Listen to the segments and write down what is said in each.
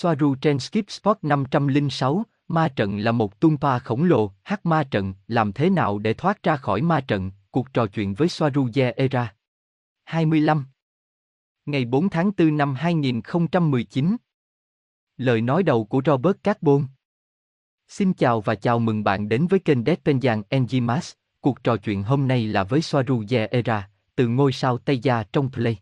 Soaru trên Skip Spot 506, ma trận là một tumpa khổng lồ, hát ma trận, làm thế nào để thoát ra khỏi ma trận, cuộc trò chuyện với Soaru Era. 25. Ngày 4 tháng 4 năm 2019 Lời nói đầu của Robert Carbon Xin chào và chào mừng bạn đến với kênh Deadpenjan Enzimas. Cuộc trò chuyện hôm nay là với Soaru Era, từ ngôi sao Tây Gia trong Play.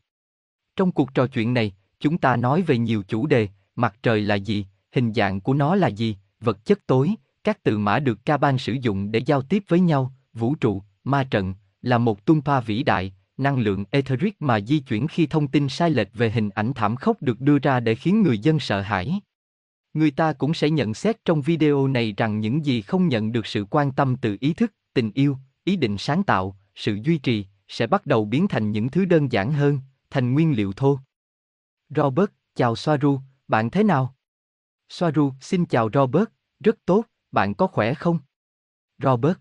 Trong cuộc trò chuyện này, chúng ta nói về nhiều chủ đề, mặt trời là gì, hình dạng của nó là gì, vật chất tối, các từ mã được ca ban sử dụng để giao tiếp với nhau, vũ trụ, ma trận, là một tumpa vĩ đại, năng lượng etheric mà di chuyển khi thông tin sai lệch về hình ảnh thảm khốc được đưa ra để khiến người dân sợ hãi. Người ta cũng sẽ nhận xét trong video này rằng những gì không nhận được sự quan tâm từ ý thức, tình yêu, ý định sáng tạo, sự duy trì, sẽ bắt đầu biến thành những thứ đơn giản hơn, thành nguyên liệu thô. Robert, chào Soaru, bạn thế nào? Soaru, xin chào Robert, rất tốt, bạn có khỏe không? Robert,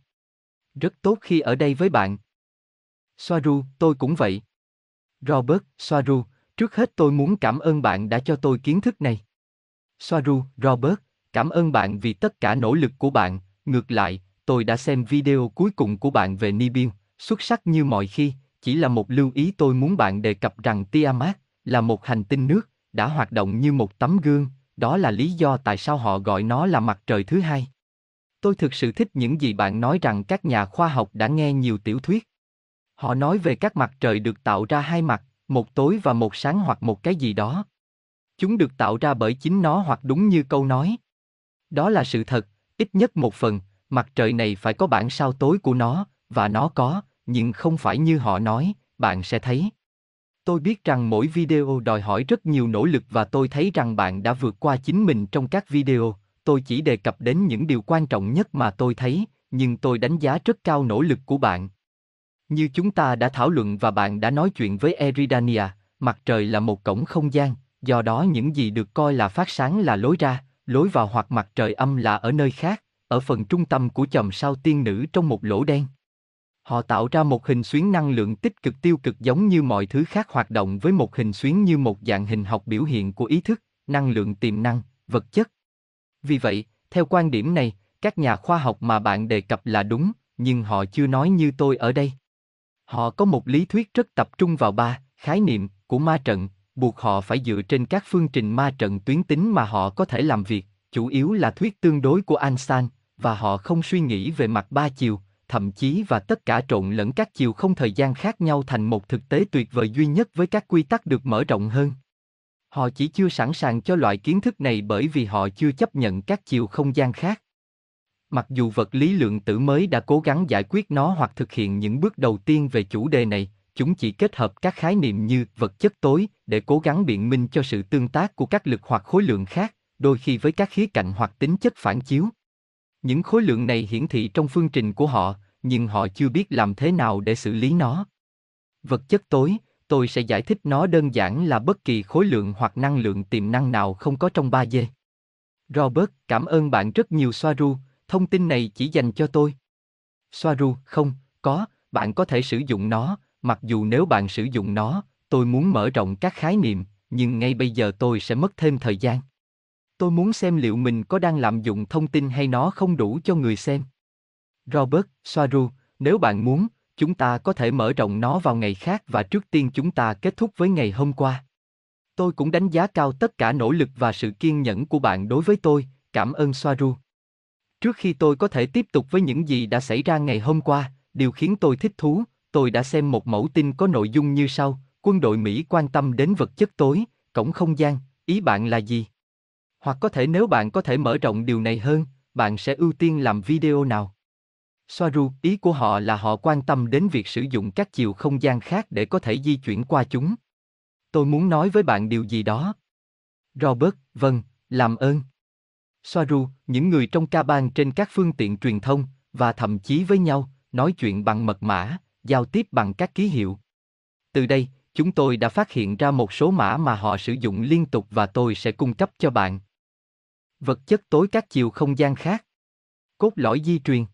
rất tốt khi ở đây với bạn. Soaru, tôi cũng vậy. Robert, Soaru, trước hết tôi muốn cảm ơn bạn đã cho tôi kiến thức này. Soaru, Robert, cảm ơn bạn vì tất cả nỗ lực của bạn, ngược lại, tôi đã xem video cuối cùng của bạn về Nibiu, xuất sắc như mọi khi, chỉ là một lưu ý tôi muốn bạn đề cập rằng Tiamat là một hành tinh nước, đã hoạt động như một tấm gương, đó là lý do tại sao họ gọi nó là mặt trời thứ hai. Tôi thực sự thích những gì bạn nói rằng các nhà khoa học đã nghe nhiều tiểu thuyết. Họ nói về các mặt trời được tạo ra hai mặt, một tối và một sáng hoặc một cái gì đó. Chúng được tạo ra bởi chính nó hoặc đúng như câu nói. Đó là sự thật, ít nhất một phần, mặt trời này phải có bản sao tối của nó, và nó có, nhưng không phải như họ nói, bạn sẽ thấy. Tôi biết rằng mỗi video đòi hỏi rất nhiều nỗ lực và tôi thấy rằng bạn đã vượt qua chính mình trong các video. Tôi chỉ đề cập đến những điều quan trọng nhất mà tôi thấy, nhưng tôi đánh giá rất cao nỗ lực của bạn. Như chúng ta đã thảo luận và bạn đã nói chuyện với Eridania, mặt trời là một cổng không gian, do đó những gì được coi là phát sáng là lối ra, lối vào hoặc mặt trời âm là ở nơi khác, ở phần trung tâm của chòm sao tiên nữ trong một lỗ đen. Họ tạo ra một hình xuyến năng lượng tích cực tiêu cực giống như mọi thứ khác hoạt động với một hình xuyến như một dạng hình học biểu hiện của ý thức, năng lượng tiềm năng, vật chất. Vì vậy, theo quan điểm này, các nhà khoa học mà bạn đề cập là đúng, nhưng họ chưa nói như tôi ở đây. Họ có một lý thuyết rất tập trung vào ba khái niệm của ma trận, buộc họ phải dựa trên các phương trình ma trận tuyến tính mà họ có thể làm việc, chủ yếu là thuyết tương đối của Einstein, và họ không suy nghĩ về mặt ba chiều, thậm chí và tất cả trộn lẫn các chiều không thời gian khác nhau thành một thực tế tuyệt vời duy nhất với các quy tắc được mở rộng hơn. Họ chỉ chưa sẵn sàng cho loại kiến thức này bởi vì họ chưa chấp nhận các chiều không gian khác. Mặc dù vật lý lượng tử mới đã cố gắng giải quyết nó hoặc thực hiện những bước đầu tiên về chủ đề này, chúng chỉ kết hợp các khái niệm như vật chất tối để cố gắng biện minh cho sự tương tác của các lực hoặc khối lượng khác, đôi khi với các khía cạnh hoặc tính chất phản chiếu. Những khối lượng này hiển thị trong phương trình của họ, nhưng họ chưa biết làm thế nào để xử lý nó. Vật chất tối, tôi sẽ giải thích nó đơn giản là bất kỳ khối lượng hoặc năng lượng tiềm năng nào không có trong 3D. Robert, cảm ơn bạn rất nhiều Soaru, thông tin này chỉ dành cho tôi. Soaru, không, có, bạn có thể sử dụng nó, mặc dù nếu bạn sử dụng nó, tôi muốn mở rộng các khái niệm, nhưng ngay bây giờ tôi sẽ mất thêm thời gian. Tôi muốn xem liệu mình có đang lạm dụng thông tin hay nó không đủ cho người xem. Robert, Soaru, nếu bạn muốn, chúng ta có thể mở rộng nó vào ngày khác và trước tiên chúng ta kết thúc với ngày hôm qua. Tôi cũng đánh giá cao tất cả nỗ lực và sự kiên nhẫn của bạn đối với tôi, cảm ơn Soaru. Trước khi tôi có thể tiếp tục với những gì đã xảy ra ngày hôm qua, điều khiến tôi thích thú, tôi đã xem một mẫu tin có nội dung như sau, quân đội Mỹ quan tâm đến vật chất tối, cổng không gian, ý bạn là gì? Hoặc có thể nếu bạn có thể mở rộng điều này hơn, bạn sẽ ưu tiên làm video nào? Soaru, ý của họ là họ quan tâm đến việc sử dụng các chiều không gian khác để có thể di chuyển qua chúng. Tôi muốn nói với bạn điều gì đó. Robert, vâng, làm ơn. Soaru, những người trong ca bang trên các phương tiện truyền thông, và thậm chí với nhau, nói chuyện bằng mật mã, giao tiếp bằng các ký hiệu. Từ đây, chúng tôi đã phát hiện ra một số mã mà họ sử dụng liên tục và tôi sẽ cung cấp cho bạn. Vật chất tối các chiều không gian khác. Cốt lõi di truyền.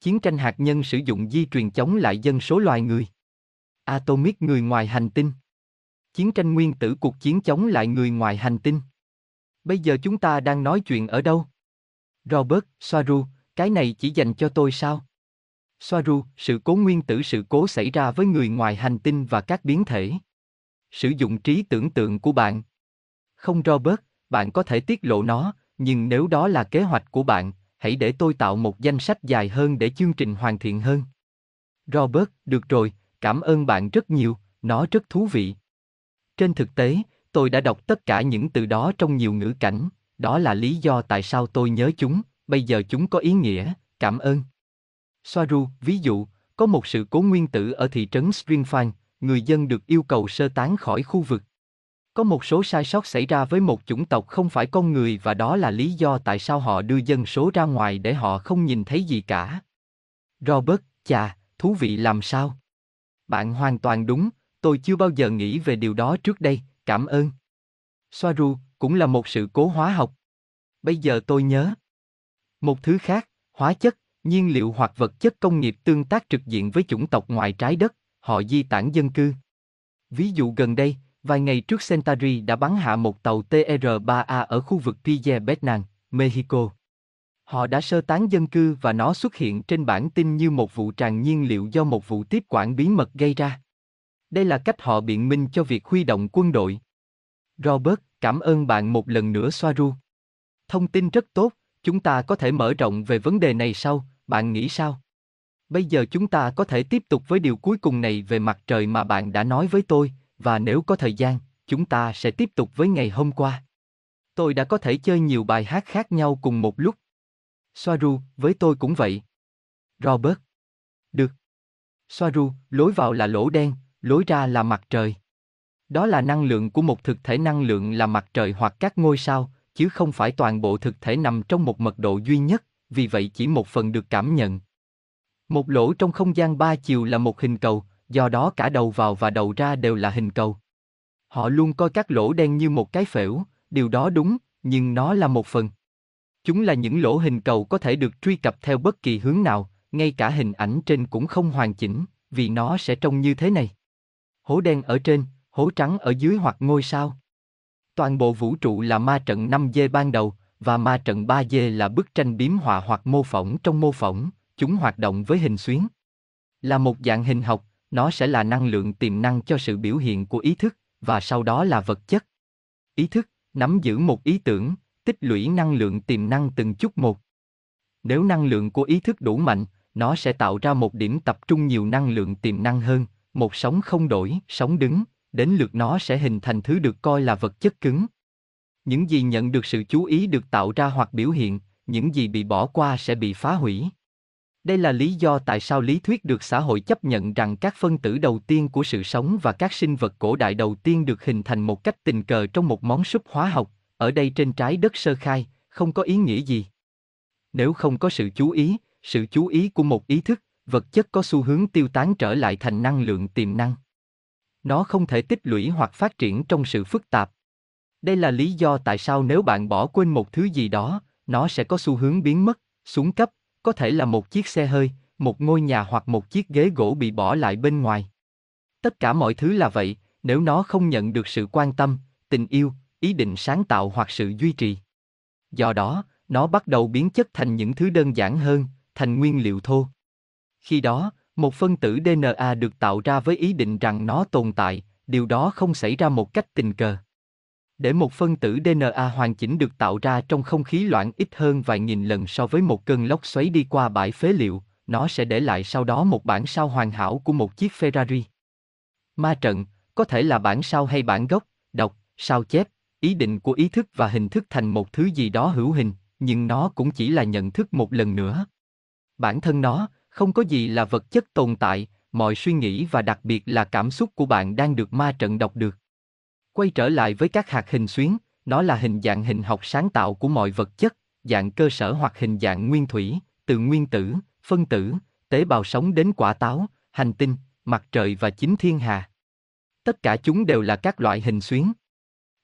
Chiến tranh hạt nhân sử dụng di truyền chống lại dân số loài người. Atomic người ngoài hành tinh. Chiến tranh nguyên tử cuộc chiến chống lại người ngoài hành tinh. Bây giờ chúng ta đang nói chuyện ở đâu? Robert, Soaru, cái này chỉ dành cho tôi sao? Soaru, sự cố nguyên tử sự cố xảy ra với người ngoài hành tinh và các biến thể. Sử dụng trí tưởng tượng của bạn. Không Robert, bạn có thể tiết lộ nó, nhưng nếu đó là kế hoạch của bạn, hãy để tôi tạo một danh sách dài hơn để chương trình hoàn thiện hơn. Robert, được rồi, cảm ơn bạn rất nhiều, nó rất thú vị. Trên thực tế, tôi đã đọc tất cả những từ đó trong nhiều ngữ cảnh, đó là lý do tại sao tôi nhớ chúng, bây giờ chúng có ý nghĩa, cảm ơn. Soaru, ví dụ, có một sự cố nguyên tử ở thị trấn Springfield, người dân được yêu cầu sơ tán khỏi khu vực. Có một số sai sót xảy ra với một chủng tộc không phải con người và đó là lý do tại sao họ đưa dân số ra ngoài để họ không nhìn thấy gì cả. Robert, chà, thú vị làm sao? Bạn hoàn toàn đúng, tôi chưa bao giờ nghĩ về điều đó trước đây, cảm ơn. Soaru, cũng là một sự cố hóa học. Bây giờ tôi nhớ. Một thứ khác, hóa chất, nhiên liệu hoặc vật chất công nghiệp tương tác trực diện với chủng tộc ngoài trái đất, họ di tản dân cư. Ví dụ gần đây, vài ngày trước Centauri đã bắn hạ một tàu TR-3A ở khu vực Pille Betnan, Mexico. Họ đã sơ tán dân cư và nó xuất hiện trên bản tin như một vụ tràn nhiên liệu do một vụ tiếp quản bí mật gây ra. Đây là cách họ biện minh cho việc huy động quân đội. Robert, cảm ơn bạn một lần nữa Soaru. Thông tin rất tốt, chúng ta có thể mở rộng về vấn đề này sau, bạn nghĩ sao? Bây giờ chúng ta có thể tiếp tục với điều cuối cùng này về mặt trời mà bạn đã nói với tôi, và nếu có thời gian, chúng ta sẽ tiếp tục với ngày hôm qua. Tôi đã có thể chơi nhiều bài hát khác nhau cùng một lúc. Soaru, với tôi cũng vậy. Robert. Được. Soaru, lối vào là lỗ đen, lối ra là mặt trời. Đó là năng lượng của một thực thể năng lượng là mặt trời hoặc các ngôi sao, chứ không phải toàn bộ thực thể nằm trong một mật độ duy nhất, vì vậy chỉ một phần được cảm nhận. Một lỗ trong không gian ba chiều là một hình cầu, do đó cả đầu vào và đầu ra đều là hình cầu. Họ luôn coi các lỗ đen như một cái phễu, điều đó đúng, nhưng nó là một phần. Chúng là những lỗ hình cầu có thể được truy cập theo bất kỳ hướng nào, ngay cả hình ảnh trên cũng không hoàn chỉnh, vì nó sẽ trông như thế này. Hố đen ở trên, hố trắng ở dưới hoặc ngôi sao. Toàn bộ vũ trụ là ma trận 5D ban đầu, và ma trận 3D là bức tranh biếm họa hoặc mô phỏng trong mô phỏng, chúng hoạt động với hình xuyến. Là một dạng hình học, nó sẽ là năng lượng tiềm năng cho sự biểu hiện của ý thức, và sau đó là vật chất. Ý thức, nắm giữ một ý tưởng, tích lũy năng lượng tiềm năng từng chút một. Nếu năng lượng của ý thức đủ mạnh, nó sẽ tạo ra một điểm tập trung nhiều năng lượng tiềm năng hơn, một sóng không đổi, sóng đứng, đến lượt nó sẽ hình thành thứ được coi là vật chất cứng. Những gì nhận được sự chú ý được tạo ra hoặc biểu hiện, những gì bị bỏ qua sẽ bị phá hủy. Đây là lý do tại sao lý thuyết được xã hội chấp nhận rằng các phân tử đầu tiên của sự sống và các sinh vật cổ đại đầu tiên được hình thành một cách tình cờ trong một món súp hóa học, ở đây trên trái đất sơ khai, không có ý nghĩa gì. Nếu không có sự chú ý, sự chú ý của một ý thức, vật chất có xu hướng tiêu tán trở lại thành năng lượng tiềm năng. Nó không thể tích lũy hoặc phát triển trong sự phức tạp. Đây là lý do tại sao nếu bạn bỏ quên một thứ gì đó, nó sẽ có xu hướng biến mất, xuống cấp, có thể là một chiếc xe hơi, một ngôi nhà hoặc một chiếc ghế gỗ bị bỏ lại bên ngoài. Tất cả mọi thứ là vậy, nếu nó không nhận được sự quan tâm, tình yêu, ý định sáng tạo hoặc sự duy trì. Do đó, nó bắt đầu biến chất thành những thứ đơn giản hơn, thành nguyên liệu thô. Khi đó, một phân tử DNA được tạo ra với ý định rằng nó tồn tại, điều đó không xảy ra một cách tình cờ. Để một phân tử DNA hoàn chỉnh được tạo ra trong không khí loãng ít hơn vài nghìn lần so với một cơn lốc xoáy đi qua bãi phế liệu, nó sẽ để lại sau đó một bản sao hoàn hảo của một chiếc Ferrari. Ma trận, có thể là bản sao hay bản gốc, đọc, sao chép, ý định của ý thức và hình thức thành một thứ gì đó hữu hình, nhưng nó cũng chỉ là nhận thức một lần nữa. Bản thân nó, không có gì là vật chất tồn tại, mọi suy nghĩ và đặc biệt là cảm xúc của bạn đang được ma trận đọc được. Quay trở lại với các hạt hình xuyến, nó là hình dạng hình học sáng tạo của mọi vật chất, dạng cơ sở hoặc hình dạng nguyên thủy, từ nguyên tử, phân tử, tế bào sống đến quả táo, hành tinh, mặt trời và chính thiên hà. Tất cả chúng đều là các loại hình xuyến.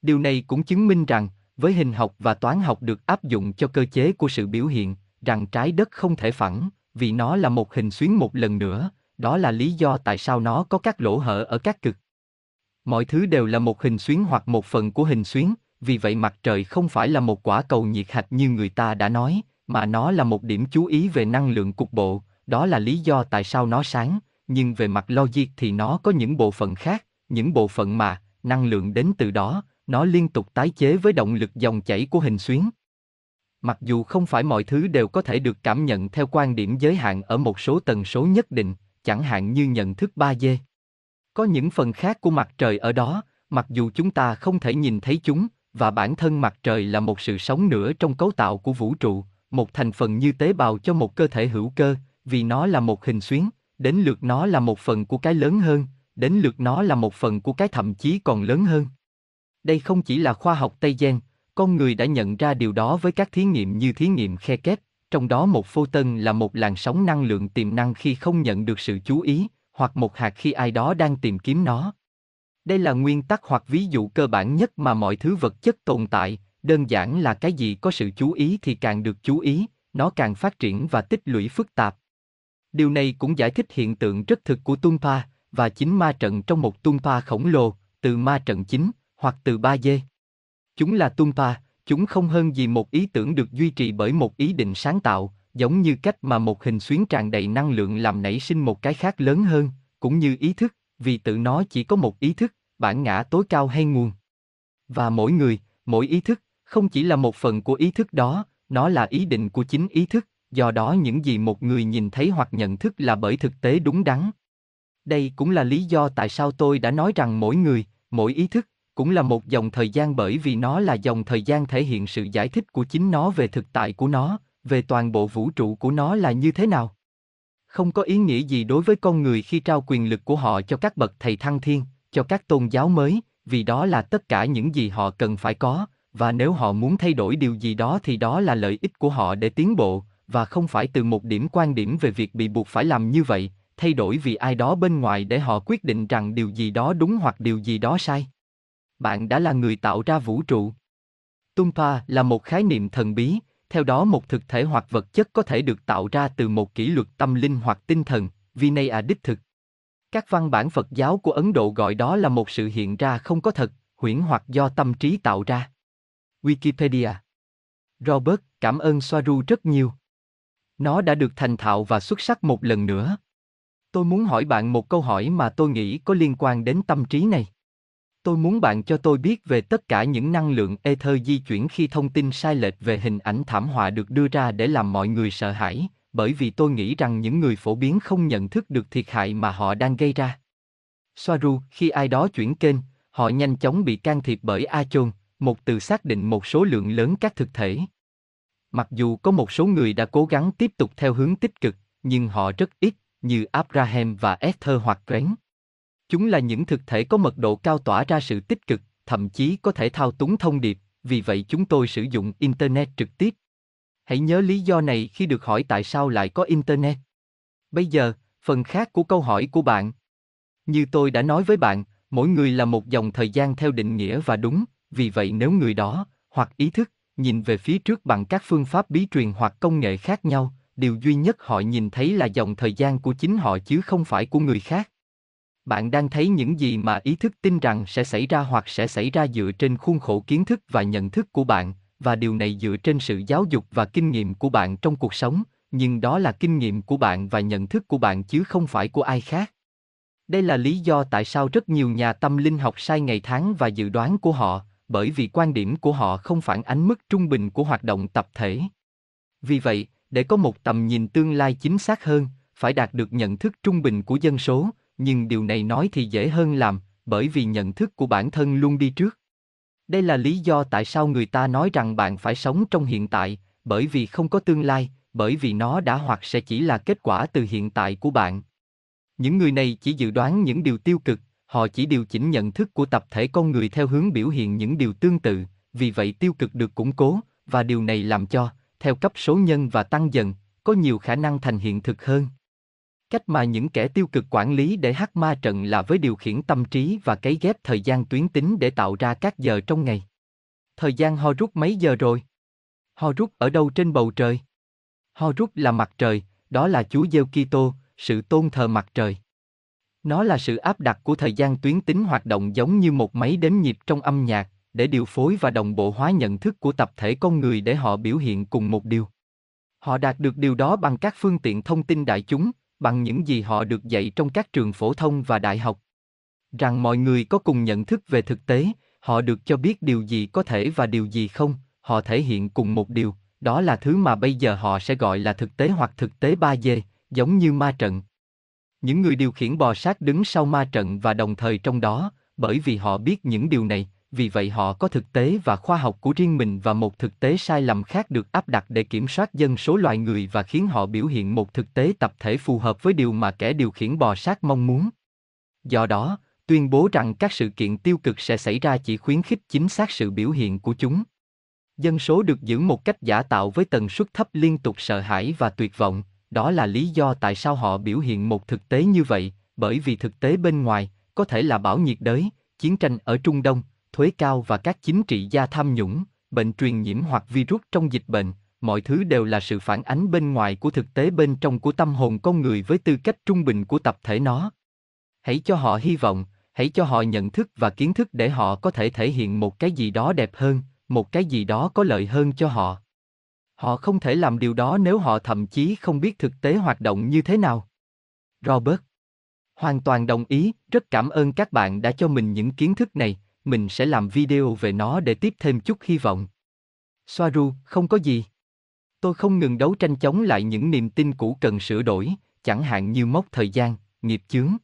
Điều này cũng chứng minh rằng, với hình học và toán học được áp dụng cho cơ chế của sự biểu hiện, rằng trái đất không thể phẳng, vì nó là một hình xuyến một lần nữa, đó là lý do tại sao nó có các lỗ hở ở các cực. Mọi thứ đều là một hình xuyến hoặc một phần của hình xuyến, vì vậy mặt trời không phải là một quả cầu nhiệt hạch như người ta đã nói, mà nó là một điểm chú ý về năng lượng cục bộ, đó là lý do tại sao nó sáng, nhưng về mặt logic thì nó có những bộ phận khác, những bộ phận mà, năng lượng đến từ đó, nó liên tục tái chế với động lực dòng chảy của hình xuyến. Mặc dù không phải mọi thứ đều có thể được cảm nhận theo quan điểm giới hạn ở một số tần số nhất định, chẳng hạn như nhận thức 3D. Có những phần khác của mặt trời ở đó, mặc dù chúng ta không thể nhìn thấy chúng, và bản thân mặt trời là một sự sống nữa trong cấu tạo của vũ trụ, một thành phần như tế bào cho một cơ thể hữu cơ, vì nó là một hình xuyến, đến lượt nó là một phần của cái lớn hơn, đến lượt nó là một phần của cái thậm chí còn lớn hơn. Đây không chỉ là khoa học Tây Gen, con người đã nhận ra điều đó với các thí nghiệm như thí nghiệm khe kép, trong đó một photon là một làn sóng năng lượng tiềm năng khi không nhận được sự chú ý, hoặc một hạt khi ai đó đang tìm kiếm nó. Đây là nguyên tắc hoặc ví dụ cơ bản nhất mà mọi thứ vật chất tồn tại, đơn giản là cái gì có sự chú ý thì càng được chú ý, nó càng phát triển và tích lũy phức tạp. Điều này cũng giải thích hiện tượng rất thực của Tumpa, và chính ma trận trong một Tumpa khổng lồ, từ ma trận chính, hoặc từ ba dê. Chúng là Tumpa, chúng không hơn gì một ý tưởng được duy trì bởi một ý định sáng tạo, giống như cách mà một hình xuyến tràn đầy năng lượng làm nảy sinh một cái khác lớn hơn, cũng như ý thức, vì tự nó chỉ có một ý thức, bản ngã tối cao hay nguồn. Và mỗi người, mỗi ý thức, không chỉ là một phần của ý thức đó, nó là ý định của chính ý thức, do đó những gì một người nhìn thấy hoặc nhận thức là bởi thực tế đúng đắn. Đây cũng là lý do tại sao tôi đã nói rằng mỗi người, mỗi ý thức, cũng là một dòng thời gian bởi vì nó là dòng thời gian thể hiện sự giải thích của chính nó về thực tại của nó, về toàn bộ vũ trụ của nó là như thế nào. Không có ý nghĩa gì đối với con người khi trao quyền lực của họ cho các bậc thầy thăng thiên, cho các tôn giáo mới, vì đó là tất cả những gì họ cần phải có, và nếu họ muốn thay đổi điều gì đó thì đó là lợi ích của họ để tiến bộ, và không phải từ một điểm quan điểm về việc bị buộc phải làm như vậy, thay đổi vì ai đó bên ngoài để họ quyết định rằng điều gì đó đúng hoặc điều gì đó sai. Bạn đã là người tạo ra vũ trụ. Tumpa là một khái niệm thần bí, theo đó một thực thể hoặc vật chất có thể được tạo ra từ một kỷ luật tâm linh hoặc tinh thần, Vinaya đích thực. Các văn bản Phật giáo của Ấn Độ gọi đó là một sự hiện ra không có thật, huyễn hoặc do tâm trí tạo ra. Wikipedia Robert, cảm ơn Soaru rất nhiều. Nó đã được thành thạo và xuất sắc một lần nữa. Tôi muốn hỏi bạn một câu hỏi mà tôi nghĩ có liên quan đến tâm trí này. Tôi muốn bạn cho tôi biết về tất cả những năng lượng ether di chuyển khi thông tin sai lệch về hình ảnh thảm họa được đưa ra để làm mọi người sợ hãi, bởi vì tôi nghĩ rằng những người phổ biến không nhận thức được thiệt hại mà họ đang gây ra. Soaru, khi ai đó chuyển kênh, họ nhanh chóng bị can thiệp bởi Achon, một từ xác định một số lượng lớn các thực thể. Mặc dù có một số người đã cố gắng tiếp tục theo hướng tích cực, nhưng họ rất ít, như Abraham và Esther hoặc Grant. Chúng là những thực thể có mật độ cao tỏa ra sự tích cực, thậm chí có thể thao túng thông điệp, vì vậy chúng tôi sử dụng Internet trực tiếp. Hãy nhớ lý do này khi được hỏi tại sao lại có Internet. Bây giờ, phần khác của câu hỏi của bạn. Như tôi đã nói với bạn, mỗi người là một dòng thời gian theo định nghĩa và đúng, vì vậy nếu người đó, hoặc ý thức, nhìn về phía trước bằng các phương pháp bí truyền hoặc công nghệ khác nhau, điều duy nhất họ nhìn thấy là dòng thời gian của chính họ chứ không phải của người khác bạn đang thấy những gì mà ý thức tin rằng sẽ xảy ra hoặc sẽ xảy ra dựa trên khuôn khổ kiến thức và nhận thức của bạn, và điều này dựa trên sự giáo dục và kinh nghiệm của bạn trong cuộc sống, nhưng đó là kinh nghiệm của bạn và nhận thức của bạn chứ không phải của ai khác. Đây là lý do tại sao rất nhiều nhà tâm linh học sai ngày tháng và dự đoán của họ, bởi vì quan điểm của họ không phản ánh mức trung bình của hoạt động tập thể. Vì vậy, để có một tầm nhìn tương lai chính xác hơn, phải đạt được nhận thức trung bình của dân số nhưng điều này nói thì dễ hơn làm, bởi vì nhận thức của bản thân luôn đi trước. Đây là lý do tại sao người ta nói rằng bạn phải sống trong hiện tại, bởi vì không có tương lai, bởi vì nó đã hoặc sẽ chỉ là kết quả từ hiện tại của bạn. Những người này chỉ dự đoán những điều tiêu cực, họ chỉ điều chỉnh nhận thức của tập thể con người theo hướng biểu hiện những điều tương tự, vì vậy tiêu cực được củng cố, và điều này làm cho, theo cấp số nhân và tăng dần, có nhiều khả năng thành hiện thực hơn. Cách mà những kẻ tiêu cực quản lý để hắc ma trận là với điều khiển tâm trí và cấy ghép thời gian tuyến tính để tạo ra các giờ trong ngày. Thời gian ho rút mấy giờ rồi? Ho rút ở đâu trên bầu trời? Ho rút là mặt trời, đó là Chúa Giêsu Kitô, sự tôn thờ mặt trời. Nó là sự áp đặt của thời gian tuyến tính hoạt động giống như một máy đếm nhịp trong âm nhạc, để điều phối và đồng bộ hóa nhận thức của tập thể con người để họ biểu hiện cùng một điều. Họ đạt được điều đó bằng các phương tiện thông tin đại chúng, bằng những gì họ được dạy trong các trường phổ thông và đại học. Rằng mọi người có cùng nhận thức về thực tế, họ được cho biết điều gì có thể và điều gì không, họ thể hiện cùng một điều, đó là thứ mà bây giờ họ sẽ gọi là thực tế hoặc thực tế 3D, giống như ma trận. Những người điều khiển bò sát đứng sau ma trận và đồng thời trong đó, bởi vì họ biết những điều này, vì vậy họ có thực tế và khoa học của riêng mình và một thực tế sai lầm khác được áp đặt để kiểm soát dân số loài người và khiến họ biểu hiện một thực tế tập thể phù hợp với điều mà kẻ điều khiển bò sát mong muốn. Do đó, tuyên bố rằng các sự kiện tiêu cực sẽ xảy ra chỉ khuyến khích chính xác sự biểu hiện của chúng. Dân số được giữ một cách giả tạo với tần suất thấp liên tục sợ hãi và tuyệt vọng, đó là lý do tại sao họ biểu hiện một thực tế như vậy, bởi vì thực tế bên ngoài, có thể là bão nhiệt đới, chiến tranh ở Trung Đông, thuế cao và các chính trị gia tham nhũng, bệnh truyền nhiễm hoặc virus trong dịch bệnh, mọi thứ đều là sự phản ánh bên ngoài của thực tế bên trong của tâm hồn con người với tư cách trung bình của tập thể nó. Hãy cho họ hy vọng, hãy cho họ nhận thức và kiến thức để họ có thể thể hiện một cái gì đó đẹp hơn, một cái gì đó có lợi hơn cho họ. Họ không thể làm điều đó nếu họ thậm chí không biết thực tế hoạt động như thế nào. Robert Hoàn toàn đồng ý, rất cảm ơn các bạn đã cho mình những kiến thức này, mình sẽ làm video về nó để tiếp thêm chút hy vọng. Soaru, không có gì. Tôi không ngừng đấu tranh chống lại những niềm tin cũ cần sửa đổi, chẳng hạn như mốc thời gian, nghiệp chướng.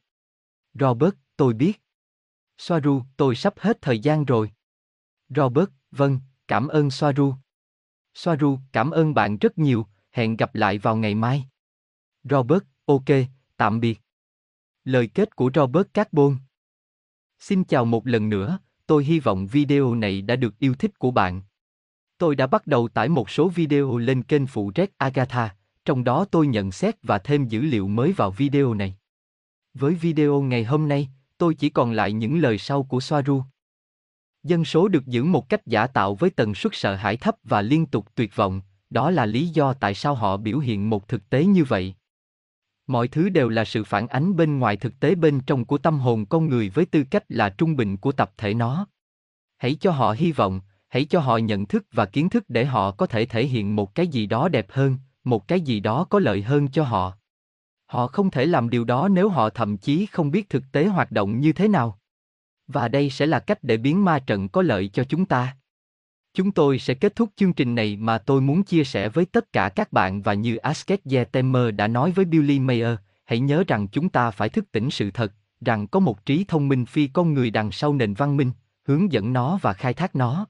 Robert, tôi biết. Soaru, tôi sắp hết thời gian rồi. Robert, vâng, cảm ơn Soaru. Soaru, cảm ơn bạn rất nhiều, hẹn gặp lại vào ngày mai. Robert, ok, tạm biệt. Lời kết của Robert Carbon Xin chào một lần nữa, tôi hy vọng video này đã được yêu thích của bạn. Tôi đã bắt đầu tải một số video lên kênh phụ Red Agatha, trong đó tôi nhận xét và thêm dữ liệu mới vào video này. Với video ngày hôm nay, tôi chỉ còn lại những lời sau của Soaru. Dân số được giữ một cách giả tạo với tần suất sợ hãi thấp và liên tục tuyệt vọng, đó là lý do tại sao họ biểu hiện một thực tế như vậy. Mọi thứ đều là sự phản ánh bên ngoài thực tế bên trong của tâm hồn con người với tư cách là trung bình của tập thể nó. Hãy cho họ hy vọng, hãy cho họ nhận thức và kiến thức để họ có thể thể hiện một cái gì đó đẹp hơn, một cái gì đó có lợi hơn cho họ. Họ không thể làm điều đó nếu họ thậm chí không biết thực tế hoạt động như thế nào. Và đây sẽ là cách để biến ma trận có lợi cho chúng ta. Chúng tôi sẽ kết thúc chương trình này mà tôi muốn chia sẻ với tất cả các bạn và như Asket Yetemer đã nói với Billy Mayer, hãy nhớ rằng chúng ta phải thức tỉnh sự thật, rằng có một trí thông minh phi con người đằng sau nền văn minh, hướng dẫn nó và khai thác nó.